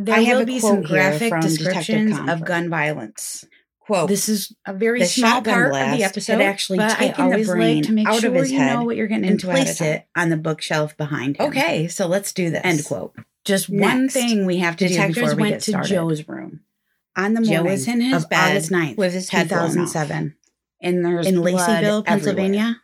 There I have will be some graphic descriptions of gun violence. Quote, This is a very small part of the episode, actually but I taken the brain like to make out sure of his you head know what you're getting and into ahead of placed time. it on the bookshelf behind him. Okay, so let's do this. End quote. Just one thing we have to do before we went get to started. Joe's room on the Joe morning was in his of bed August 9th, with his head blown off. 2007, and there's in Laceyville, everywhere.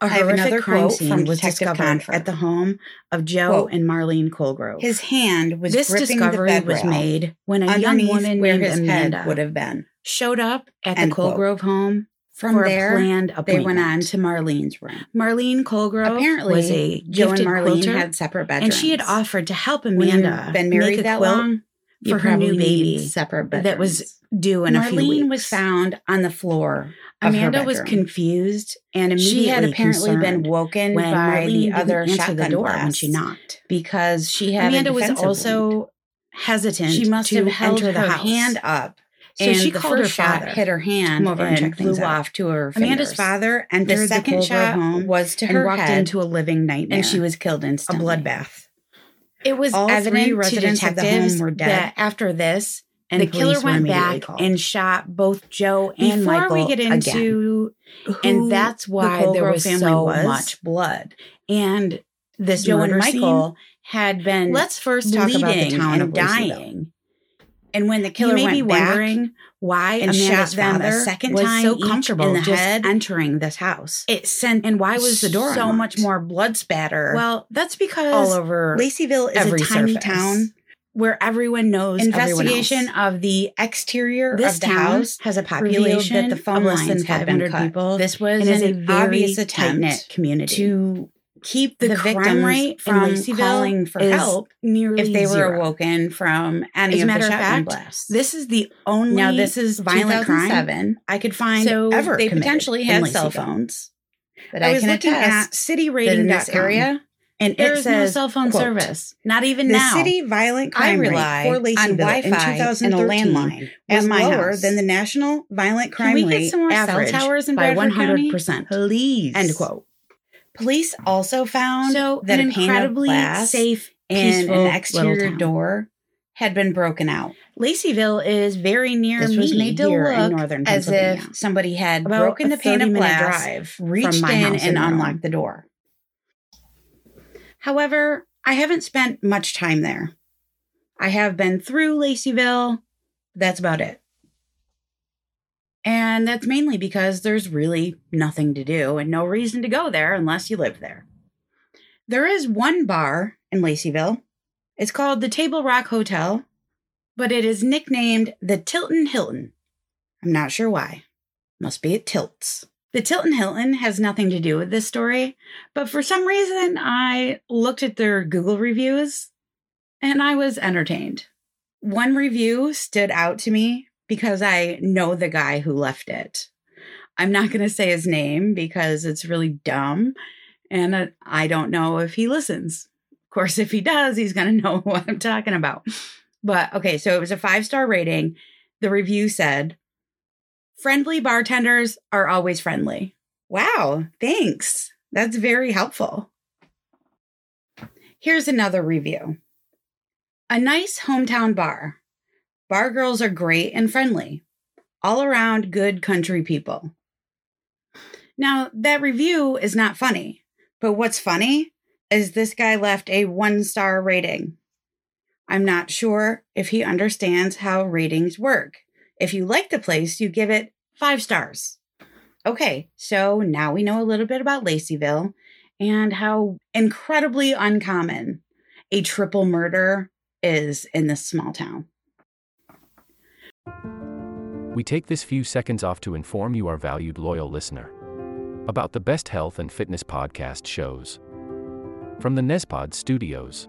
A horrific another crime quote scene was discovered Confer. at the home of Joe Quote, and Marlene Colegrove. His hand was this gripping the discovery was made when a young woman named his Amanda would have been. showed up at the End quote. Colegrove home From for there, a planned they went on to Marlene's room. Marlene Colegrove Apparently, was a Joe and Marlene quilter, had separate bedrooms. and she had offered to help Amanda been married that long, for her new baby separate bedrooms. that was due in a few Marlene weeks. was found on the floor. Amanda was confused and She had apparently been woken when by Marlene the other shotgun the door when she knocked. because she had Amanda was also wound. hesitant. She must to have held enter her house. hand up. So and she called her shot father hit her hand over and and flew out. off to her Amanda's father entered the second the shot home was to and her walked head, into a living nightmare, and she was killed in a bloodbath. It was All evident to residents of the home detectives were dead. that after this, And the the killer went back called. and shot both Joe and Before Michael we get again. into who and that's the why there was family so was, much blood. and this Joe and murder scene, Michael had been Let's first talk about the town and dying. And when the killer you may went be back wondering why and Amanda's shot them a second was time so comfortable in the just head, entering this house. it sent and why was the door so unlocked? much more blood spatter Well, that's because all over Laceyville is a tiny surface. town where everyone knows investigation everyone of the exterior This of the town house has a population that the phone of less than lines had been 500 cut. people. This was and is a an very obvious attempt community. to keep the, the, crime rate from calling for help nearly if they were zero. awoken from any As a of matter the of fact, blasts. This is the only now this is violent crime 2007. I could find so ever they potentially had cell phones. But I I, was can looking at city that rating in this area, and there it is no cell phone quote, service. Not even The now. city violent crime rely rate for on Laceyville in and a 2013 landline was my lower house. than the national violent crime Can we rate get some more cell average towers in by 100%. Please. End quote. Police also found So that an a pane of incredibly glass safe, and an exterior door had been broken out. Laceyville is very near This me made to here in look northern as if somebody had About broken the pane of glass, drive reached in and unlocked the door. However, I haven't spent much time there. I have been through Laceyville. That's about it. And that's mainly because there's really nothing to do and no reason to go there unless you live there. There is one bar in Laceyville. It's called the Table Rock Hotel, but it is nicknamed the Tilton Hilton. I'm not sure why. Must be at Tilts. The Tilton Hilton has nothing to do with this story, but for some reason I looked at their Google reviews and I was entertained. One review stood out to me because I know the guy who left it. I'm not going to say his name because it's really dumb and I don't know if he listens. Of course, if he does, he's going to know what I'm talking about. But okay, so it was a five star rating. The review said, Friendly bartenders are always friendly. Wow, thanks. That's very helpful. Here's another review A nice hometown bar. Bar girls are great and friendly, all around good country people. Now, that review is not funny, but what's funny is this guy left a one star rating. I'm not sure if he understands how ratings work. If you like the place, you give it five stars. Okay, so now we know a little bit about Laceyville and how incredibly uncommon a triple murder is in this small town. We take this few seconds off to inform you, our valued loyal listener, about the best health and fitness podcast shows. From the Nezpod studios.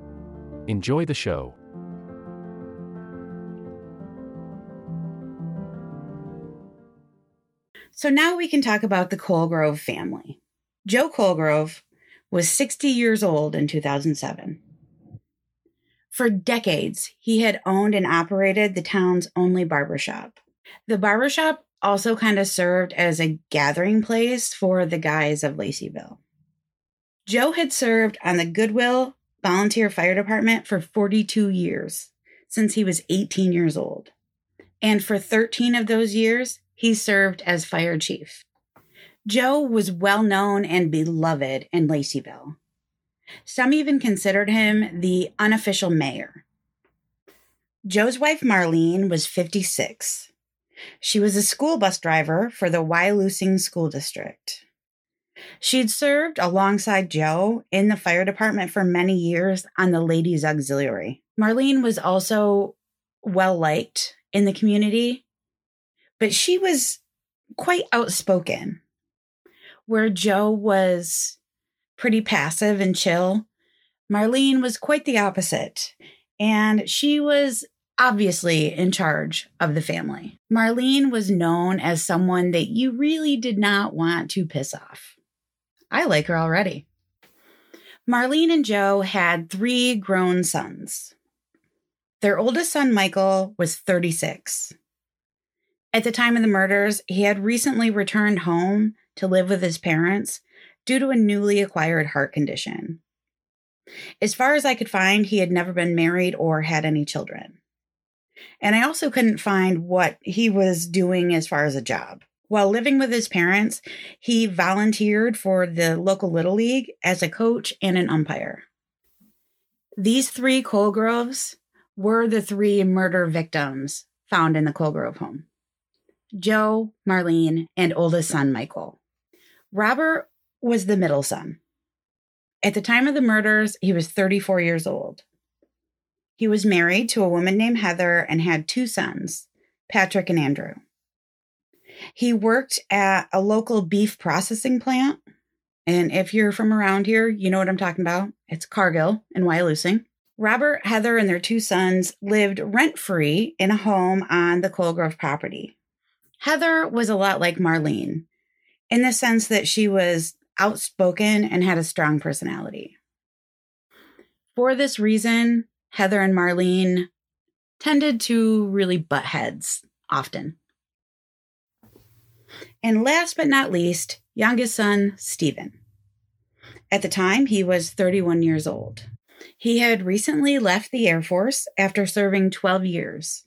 Enjoy the show. So now we can talk about the Colegrove family. Joe Colegrove was 60 years old in 2007. For decades, he had owned and operated the town's only barbershop. The barbershop also kind of served as a gathering place for the guys of Laceyville. Joe had served on the Goodwill Volunteer Fire Department for 42 years, since he was 18 years old. And for 13 of those years, he served as fire chief. Joe was well known and beloved in Laceyville. Some even considered him the unofficial mayor. Joe's wife Marlene was 56. She was a school bus driver for the Wyalusing School District. She'd served alongside Joe in the fire department for many years on the Ladies Auxiliary. Marlene was also well liked in the community, but she was quite outspoken. Where Joe was pretty passive and chill, Marlene was quite the opposite, and she was obviously in charge of the family. Marlene was known as someone that you really did not want to piss off. I like her already. Marlene and Joe had three grown sons. Their oldest son, Michael, was 36. At the time of the murders, he had recently returned home to live with his parents due to a newly acquired heart condition. As far as I could find, he had never been married or had any children. And I also couldn't find what he was doing as far as a job. While living with his parents, he volunteered for the local Little League as a coach and an umpire. These three Colegroves were the three murder victims found in the Colegrove home Joe, Marlene, and oldest son Michael. Robert was the middle son. At the time of the murders, he was 34 years old. He was married to a woman named Heather and had two sons, Patrick and Andrew. He worked at a local beef processing plant. And if you're from around here, you know what I'm talking about. It's Cargill in Wyalusing. Robert, Heather, and their two sons lived rent free in a home on the Colegrove property. Heather was a lot like Marlene in the sense that she was outspoken and had a strong personality. For this reason, Heather and Marlene tended to really butt heads often. And last but not least, youngest son, Stephen. At the time, he was 31 years old. He had recently left the Air Force after serving 12 years.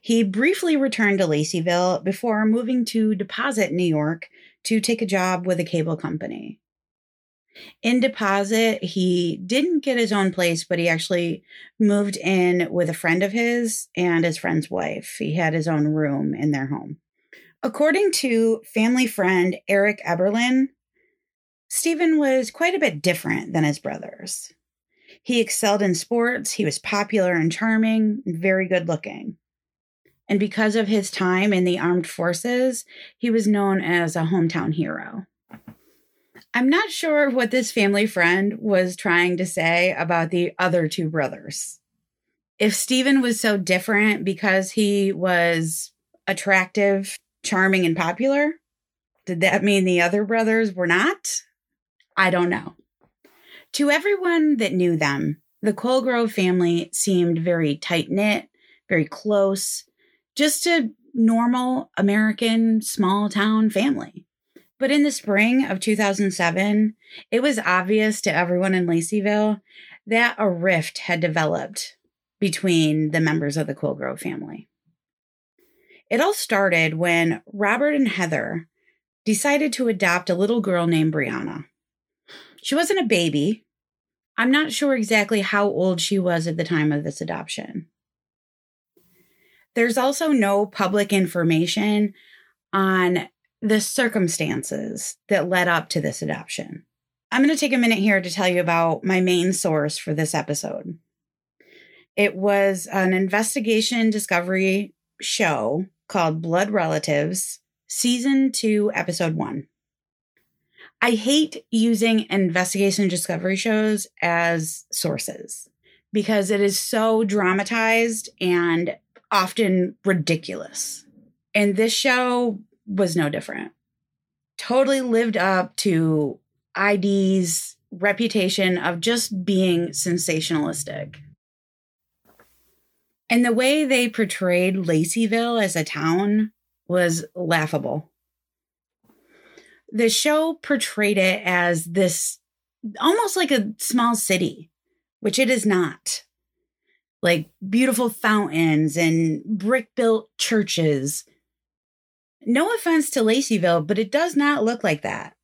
He briefly returned to Laceyville before moving to Deposit, New York, to take a job with a cable company. In Deposit, he didn't get his own place, but he actually moved in with a friend of his and his friend's wife. He had his own room in their home. According to family friend Eric Eberlin, Stephen was quite a bit different than his brothers. He excelled in sports, he was popular and charming, very good looking. And because of his time in the armed forces, he was known as a hometown hero. I'm not sure what this family friend was trying to say about the other two brothers. If Stephen was so different because he was attractive, charming, and popular, did that mean the other brothers were not? I don't know. To everyone that knew them, the Colegrove family seemed very tight knit, very close, just a normal American small town family. But in the spring of 2007, it was obvious to everyone in Laceyville that a rift had developed between the members of the Colegrove family. It all started when Robert and Heather decided to adopt a little girl named Brianna. She wasn't a baby. I'm not sure exactly how old she was at the time of this adoption. There's also no public information on the circumstances that led up to this adoption. I'm going to take a minute here to tell you about my main source for this episode. It was an investigation discovery show called Blood Relatives, season two, episode one. I hate using investigation discovery shows as sources because it is so dramatized and often ridiculous. And this show was no different. Totally lived up to ID's reputation of just being sensationalistic. And the way they portrayed Laceyville as a town was laughable. The show portrayed it as this almost like a small city, which it is not like beautiful fountains and brick built churches. No offense to Laceyville, but it does not look like that.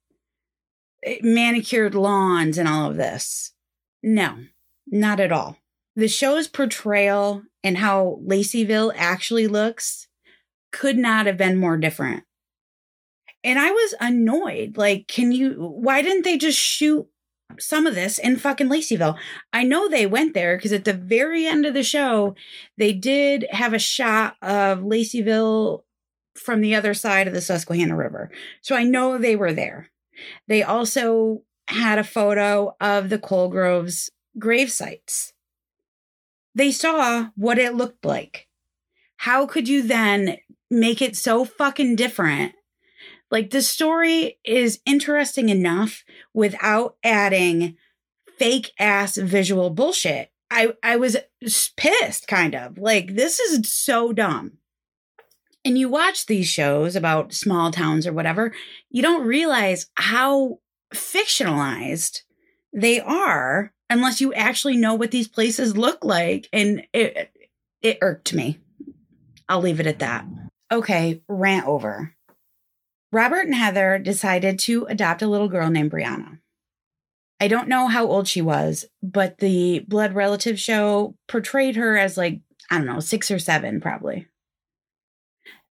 Eh, manicured lawns and all of this. No, not at all. The show's portrayal and how Laceyville actually looks could not have been more different. And I was annoyed. Like, can you, why didn't they just shoot some of this in fucking Laceyville. I know they went there because at the very end of the show, they did have a shot of Laceyville from the other side of the Susquehanna River. So I know they were there. They also had a photo of the Colegrove's grave sites. They saw what it looked like. How could you then make it so fucking different like the story is interesting enough without adding fake ass visual bullshit. I I was pissed kind of. Like this is so dumb. And you watch these shows about small towns or whatever, you don't realize how fictionalized they are unless you actually know what these places look like and it it irked me. I'll leave it at that. Okay, rant over. Robert and Heather decided to adopt a little girl named Brianna. I don't know how old she was, but the blood relative show portrayed her as like, I don't know, six or seven, probably.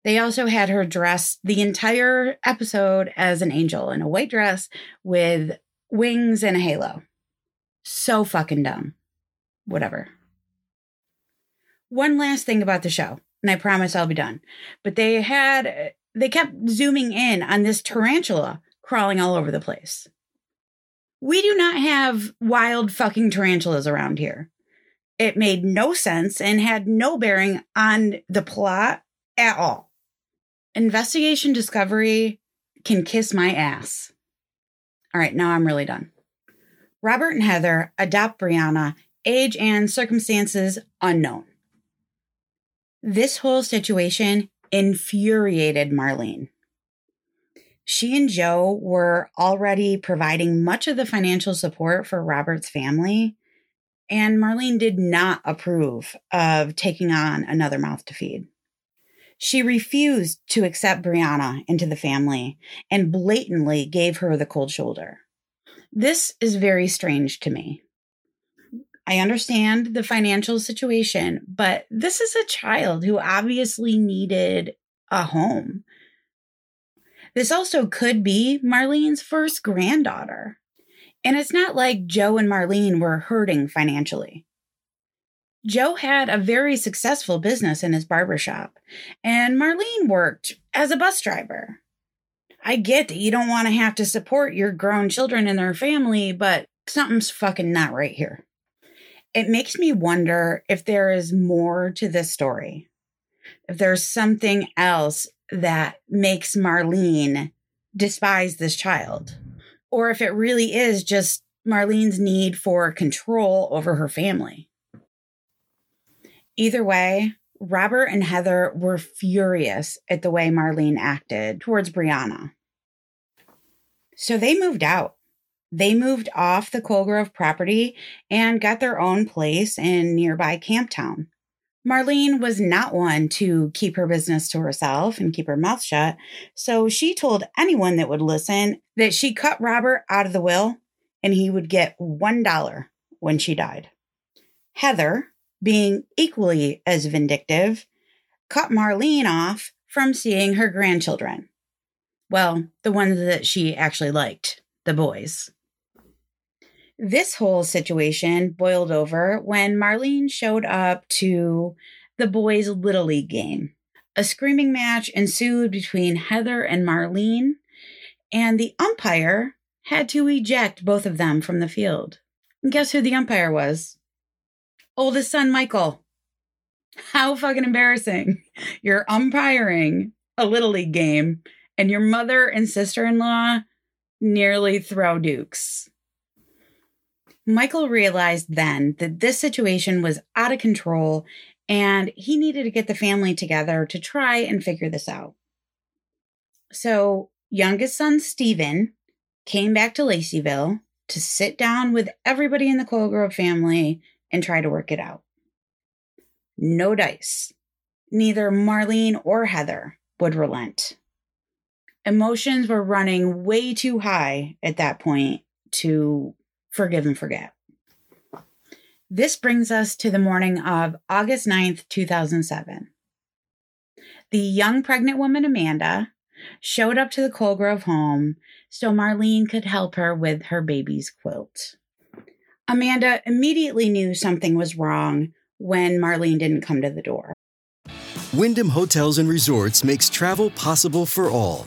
They also had her dressed the entire episode as an angel in a white dress with wings and a halo. So fucking dumb. Whatever. One last thing about the show, and I promise I'll be done. But they had they kept zooming in on this tarantula crawling all over the place. We do not have wild fucking tarantulas around here. It made no sense and had no bearing on the plot at all. Investigation Discovery can kiss my ass. All right, now I'm really done. Robert and Heather adopt Brianna, age and circumstances unknown. This whole situation infuriated Marlene. She and Joe were already providing much of the financial support for Robert's family, And Marlene did not approve of taking on another mouth to feed. She refused to accept Brianna into the family and blatantly gave her the cold shoulder. This is very strange to me. I understand the financial situation, but this is a child who obviously needed a home. This also could be Marlene's first granddaughter. And it's not like Joe and Marlene were hurting financially. Joe had a very successful business in his barbershop, and Marlene worked as a bus driver. I get that you don't want to have to support your grown children and their family, but something's fucking not right here. It makes me wonder if there is more to this story. If there's something else that makes Marlene despise this child, or if it really is just Marlene's need for control over her family. Either way, Robert and Heather were furious at the way Marlene acted towards Brianna. So they moved out. They moved off the Colegrove property and got their own place in nearby Camptown. Marlene was not one to keep her business to herself and keep her mouth shut, so she told anyone that would listen that she cut Robert out of the will and he would get $1 when she died. Heather, being equally as vindictive, cut Marlene off from seeing her grandchildren. Well, the ones that she actually liked, the boys. This whole situation boiled over when Marlene showed up to the boys' Little League game. A screaming match ensued between Heather and Marlene, and the umpire had to eject both of them from the field. And guess who the umpire was? Oldest son, Michael. How fucking embarrassing. You're umpiring a Little League game, and your mother and sister in law nearly throw dukes. Michael realized then that this situation was out of control and he needed to get the family together to try and figure this out. So, youngest son Stephen came back to Laceyville to sit down with everybody in the Colegrove family and try to work it out. No dice. Neither Marlene or Heather would relent. Emotions were running way too high at that point to forgive and forget. This brings us to the morning of August 9th, 2007. The young pregnant woman, Amanda, showed up to the Colegrove home so Marlene could help her with her baby's quilt. Amanda immediately knew something was wrong when Marlene didn't come to the door. Wyndham Hotels and Resorts makes travel possible for all.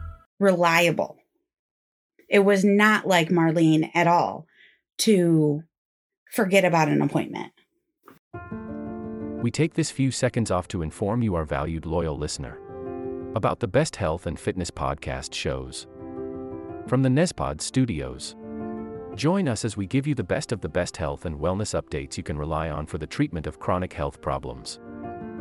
Reliable. It was not like Marlene at all to forget about an appointment. We take this few seconds off to inform you, our valued loyal listener, about the best health and fitness podcast shows from the Nezpod studios. Join us as we give you the best of the best health and wellness updates you can rely on for the treatment of chronic health problems.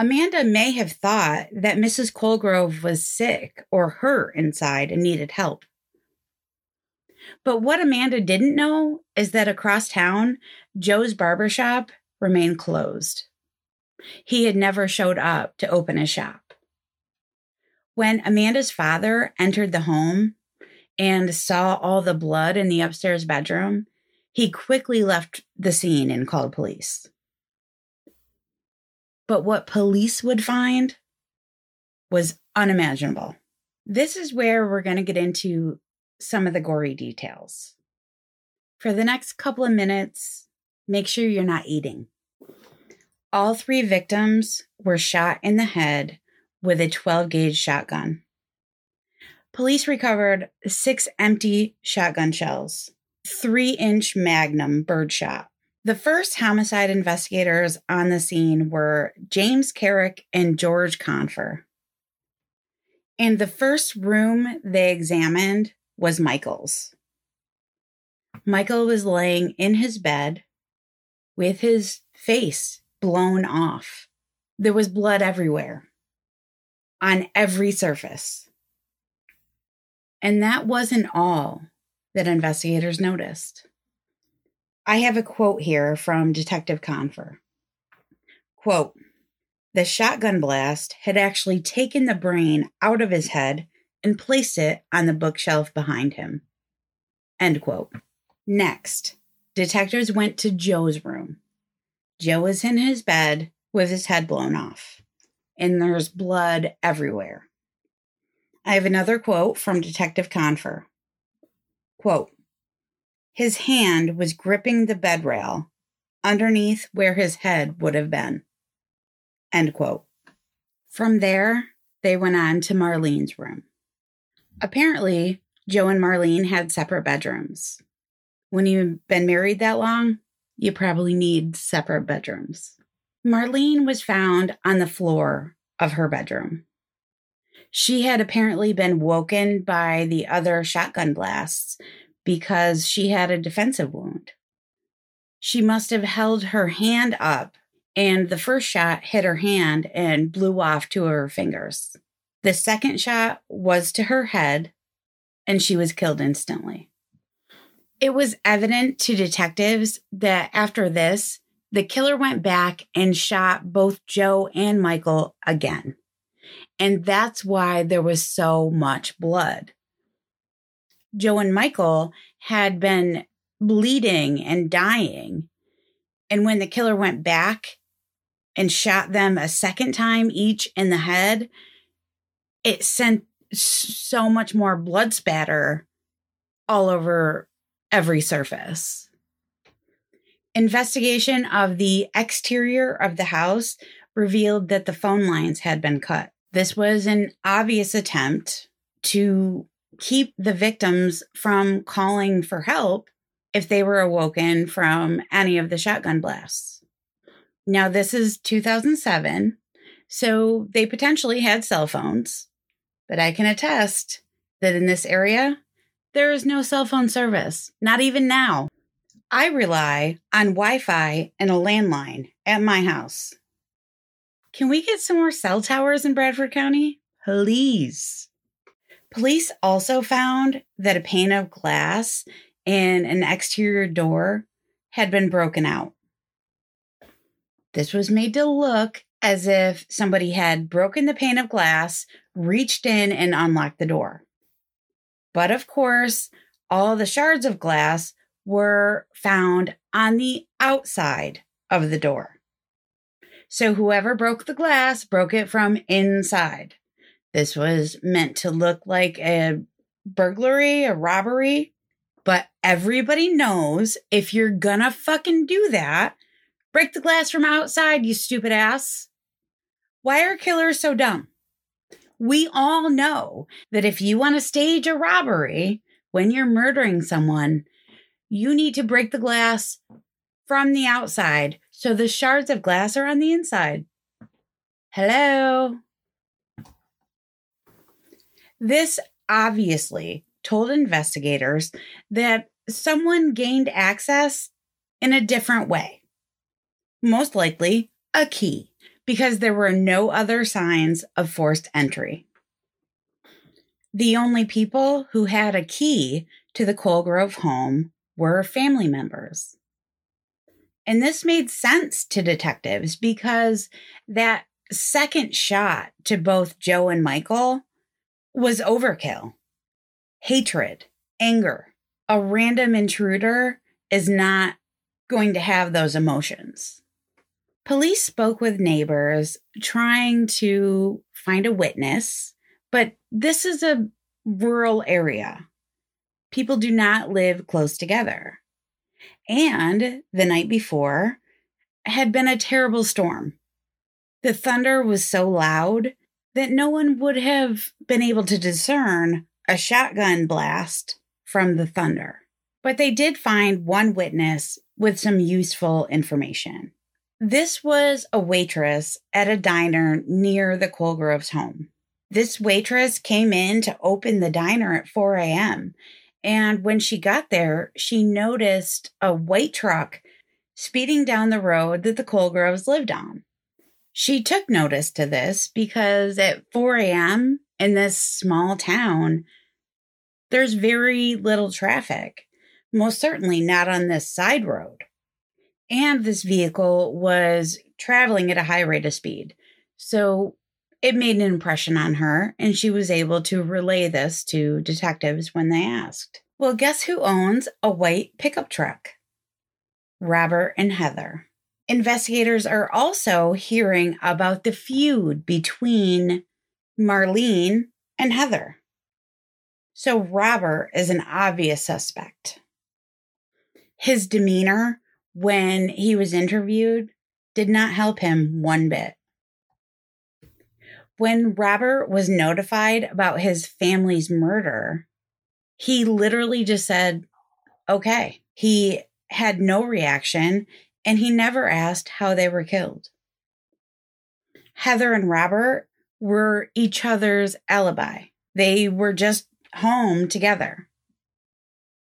Amanda may have thought that Mrs. Colegrove was sick or hurt inside and needed help. But what Amanda didn't know is that across town, Joe's barbershop remained closed. He had never showed up to open his shop. When Amanda's father entered the home and saw all the blood in the upstairs bedroom, he quickly left the scene and called police. But what police would find was unimaginable. This is where we're going to get into some of the gory details. For the next couple of minutes, make sure you're not eating. All three victims were shot in the head with a 12 gauge shotgun. Police recovered six empty shotgun shells, three inch magnum birdshot, the first homicide investigators on the scene were James Carrick and George Confer. And the first room they examined was Michael's. Michael was laying in his bed with his face blown off. There was blood everywhere, on every surface. And that wasn't all that investigators noticed. I have a quote here from Detective Confer. Quote, the shotgun blast had actually taken the brain out of his head and placed it on the bookshelf behind him. End quote. Next, detectives went to Joe's room. Joe was in his bed with his head blown off, and there's blood everywhere. I have another quote from Detective Confer. Quote, his hand was gripping the bed rail underneath where his head would have been. End quote. From there, they went on to Marlene's room. Apparently, Joe and Marlene had separate bedrooms. When you've been married that long, you probably need separate bedrooms. Marlene was found on the floor of her bedroom. She had apparently been woken by the other shotgun blasts because she had a defensive wound. She must have held her hand up, and the first shot hit her hand and blew off two of her fingers. The second shot was to her head, and she was killed instantly. It was evident to detectives that after this, the killer went back and shot both Joe and Michael again. And that's why there was so much blood. Joe and Michael had been bleeding and dying. And when the killer went back and shot them a second time each in the head, it sent so much more blood spatter all over every surface. Investigation of the exterior of the house revealed that the phone lines had been cut. This was an obvious attempt to keep the victims from calling for help if they were awoken from any of the shotgun blasts. Now, this is 2007, so they potentially had cell phones, but I can attest that in this area, there is no cell phone service, not even now. I rely on Wi Fi and a landline at my house. Can we get some more cell towers in Bradford County? Please. Police also found that a pane of glass in an exterior door had been broken out. This was made to look as if somebody had broken the pane of glass, reached in, and unlocked the door. But of course, all the shards of glass were found on the outside of the door. So whoever broke the glass broke it from inside. This was meant to look like a burglary, a robbery, but everybody knows if you're gonna fucking do that, Break the glass from outside, you stupid ass. Why are killers so dumb? We all know that if you want to stage a robbery when you're murdering someone, you need to break the glass from the outside so the shards of glass are on the inside. Hello. This obviously told investigators that someone gained access in a different way. Most likely, a key, because there were no other signs of forced entry. The only people who had a key to the Colegrove home were family members. And this made sense to detectives because that second shot to both Joe and Michael was overkill. Hatred, anger, a random intruder is not going to have those emotions. Police spoke with neighbors trying to find a witness, but this is a rural area. People do not live close together. And the night before had been a terrible storm. The thunder was so loud that no one would have been able to discern a shotgun blast from the thunder. But they did find one witness with some useful information. This was a waitress at a diner near the Colegroves home. This waitress came in to open the diner at 4 a.m. And when she got there, she noticed a white truck speeding down the road that the Colegroves lived on. She took notice to this because at 4 a.m. in this small town, there's very little traffic, most certainly not on this side road. And this vehicle was traveling at a high rate of speed. So it made an impression on her, and she was able to relay this to detectives when they asked. Well, guess who owns a white pickup truck? Robert and Heather. Investigators are also hearing about the feud between Marlene and Heather. So Robert is an obvious suspect. His demeanor when he was interviewed did not help him one bit. When Robert was notified about his family's murder, he literally just said, okay. He had no reaction and he never asked how they were killed. Heather and Robert were each other's alibi. They were just home together.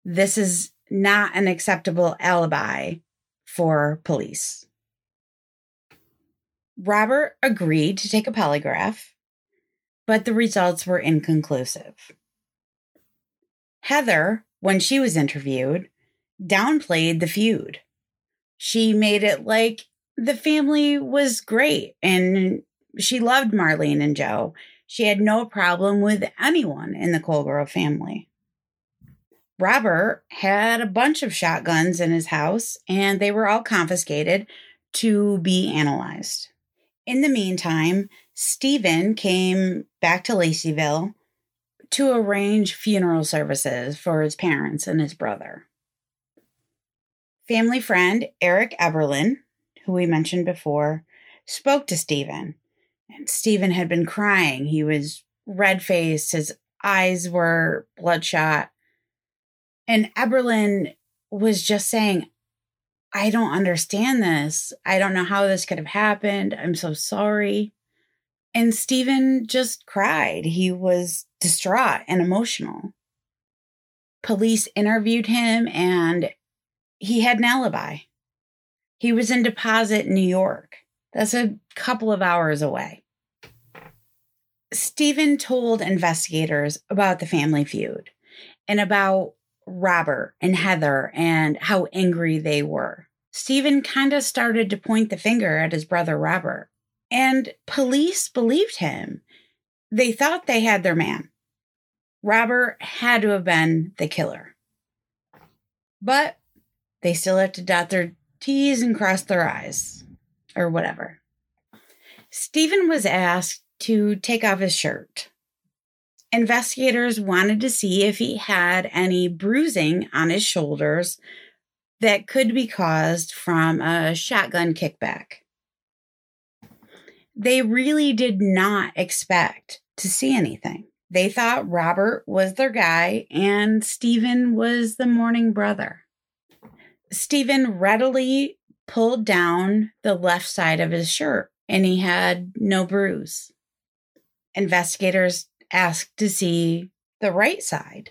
This is not an acceptable alibi for police. Robert agreed to take a polygraph, but the results were inconclusive. Heather, when she was interviewed, downplayed the feud. She made it like the family was great and she loved Marlene and Joe. She had no problem with anyone in the Colegrove family. Robert had a bunch of shotguns in his house and they were all confiscated to be analyzed. In the meantime, Stephen came back to Laceyville to arrange funeral services for his parents and his brother. Family friend Eric Eberlin, who we mentioned before, spoke to Stephen. And Stephen had been crying. He was red faced, his eyes were bloodshot. And Eberlin was just saying, I don't understand this. I don't know how this could have happened. I'm so sorry. And Stephen just cried. He was distraught and emotional. Police interviewed him and he had an alibi. He was in Deposit in New York. That's a couple of hours away. Stephen told investigators about the family feud and about Robert and Heather and how angry they were. Stephen kind of started to point the finger at his brother Robert. And police believed him. They thought they had their man. Robert had to have been the killer. But they still have to dot their T's and cross their I's, or whatever. Stephen was asked to take off his shirt. Investigators wanted to see if he had any bruising on his shoulders that could be caused from a shotgun kickback. They really did not expect to see anything. They thought Robert was their guy and Stephen was the mourning brother. Stephen readily pulled down the left side of his shirt and he had no bruise. Investigators asked to see the right side.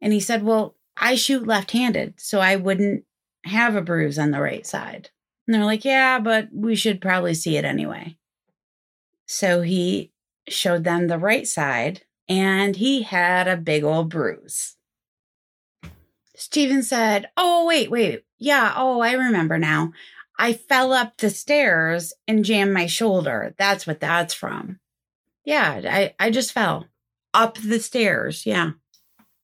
And he said, Well, I shoot left handed, so I wouldn't have a bruise on the right side. And they're like, Yeah, but we should probably see it anyway. So he showed them the right side and he had a big old bruise. Stephen said, Oh, wait, wait. Yeah. Oh, I remember now. I fell up the stairs and jammed my shoulder. That's what that's from. Yeah, I, I just fell up the stairs. Yeah.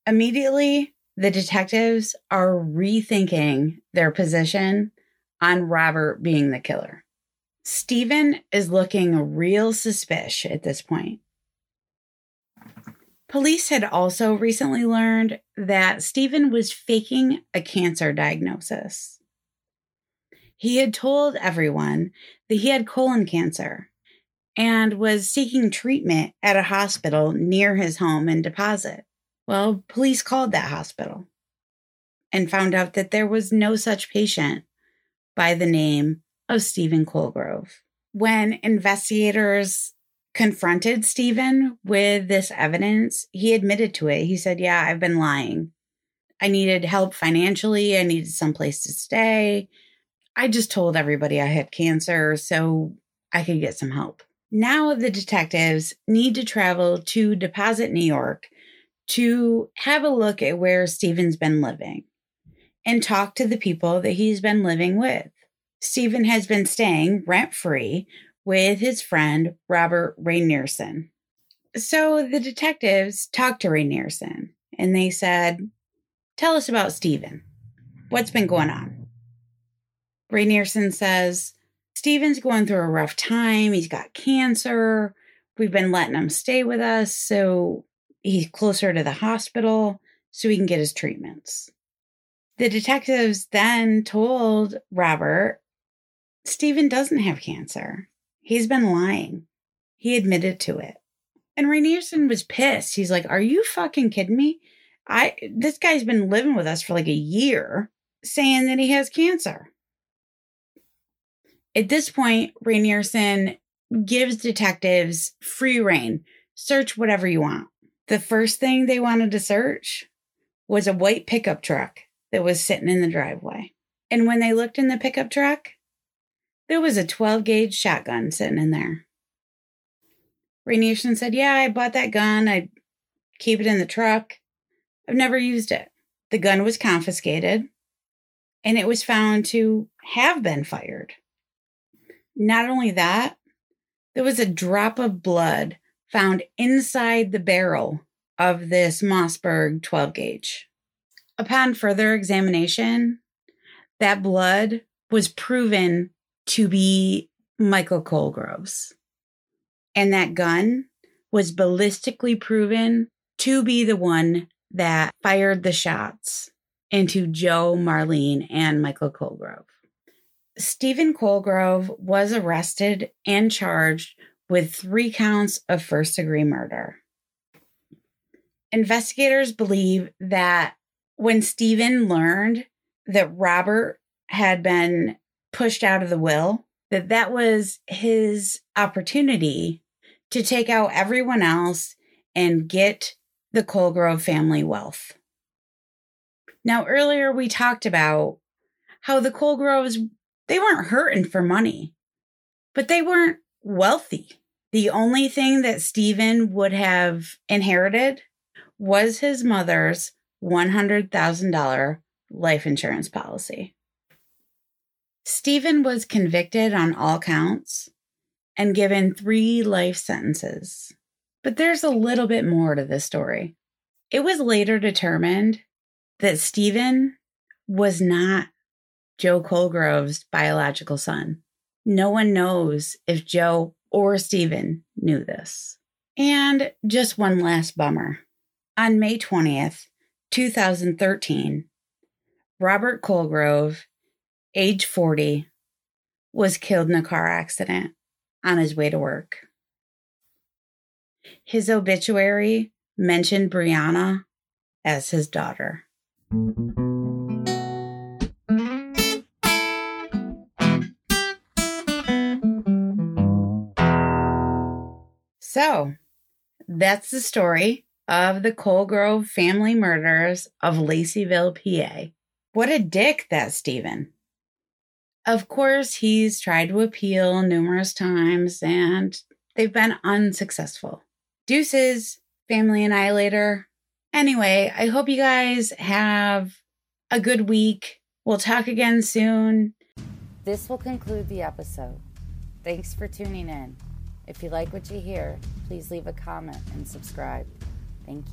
Immediately, the detectives are rethinking their position on Robert being the killer. Stephen is looking real suspicious at this point. Police had also recently learned that Stephen was faking a cancer diagnosis. He had told everyone that he had colon cancer and was seeking treatment at a hospital near his home in Deposit. Well, police called that hospital and found out that there was no such patient by the name of Stephen Colegrove. When investigators confronted Stephen with this evidence, he admitted to it. He said, Yeah, I've been lying. I needed help financially, I needed some place to stay. I just told everybody I had cancer so I could get some help. Now the detectives need to travel to Deposit, New York to have a look at where Stephen's been living and talk to the people that he's been living with. Stephen has been staying rent free with his friend Robert Rainierson. So the detectives talked to Rainierson and they said, Tell us about Stephen. What's been going on? Rainierson says, Stephen's going through a rough time. He's got cancer. We've been letting him stay with us so he's closer to the hospital so he can get his treatments. The detectives then told Robert Stephen doesn't have cancer. He's been lying. He admitted to it. And Rainierson was pissed. He's like, Are you fucking kidding me? I this guy's been living with us for like a year saying that he has cancer. At this point, Rainierson gives detectives free rein. Search whatever you want. The first thing they wanted to search was a white pickup truck that was sitting in the driveway. And when they looked in the pickup truck, there was a 12 gauge shotgun sitting in there. Rainierson said, Yeah, I bought that gun. I keep it in the truck. I've never used it. The gun was confiscated and it was found to have been fired. Not only that, there was a drop of blood found inside the barrel of this Mossberg 12 gauge. Upon further examination, that blood was proven to be Michael Colegrove's. And that gun was ballistically proven to be the one that fired the shots into Joe, Marlene, and Michael Colegrove. Stephen Colegrove was arrested and charged with three counts of first degree murder. Investigators believe that when Stephen learned that Robert had been pushed out of the will, that that was his opportunity to take out everyone else and get the Colegrove family wealth. Now, earlier we talked about how the Colegroves, they weren't hurting for money, but they weren't wealthy. The only thing that Stephen would have inherited was his mother's $100,000 life insurance policy. Stephen was convicted on all counts and given three life sentences. But there's a little bit more to this story. It was later determined that Stephen was not Joe Colegrove's biological son. No one knows if Joe or Stephen knew this. And just one last bummer. On May 20th, 2013, Robert Colegrove, age 40, was killed in a car accident on his way to work. His obituary mentioned Brianna as his daughter. So, that's the story of the Colegrove family murders of Laceyville, PA. What a dick that Stephen. Of course, he's tried to appeal numerous times and they've been unsuccessful. Deuces, Family Annihilator. Anyway, I hope you guys have a good week. We'll talk again soon. This will conclude the episode. Thanks for tuning in. If you like what you hear, please leave a comment and subscribe. Thank you.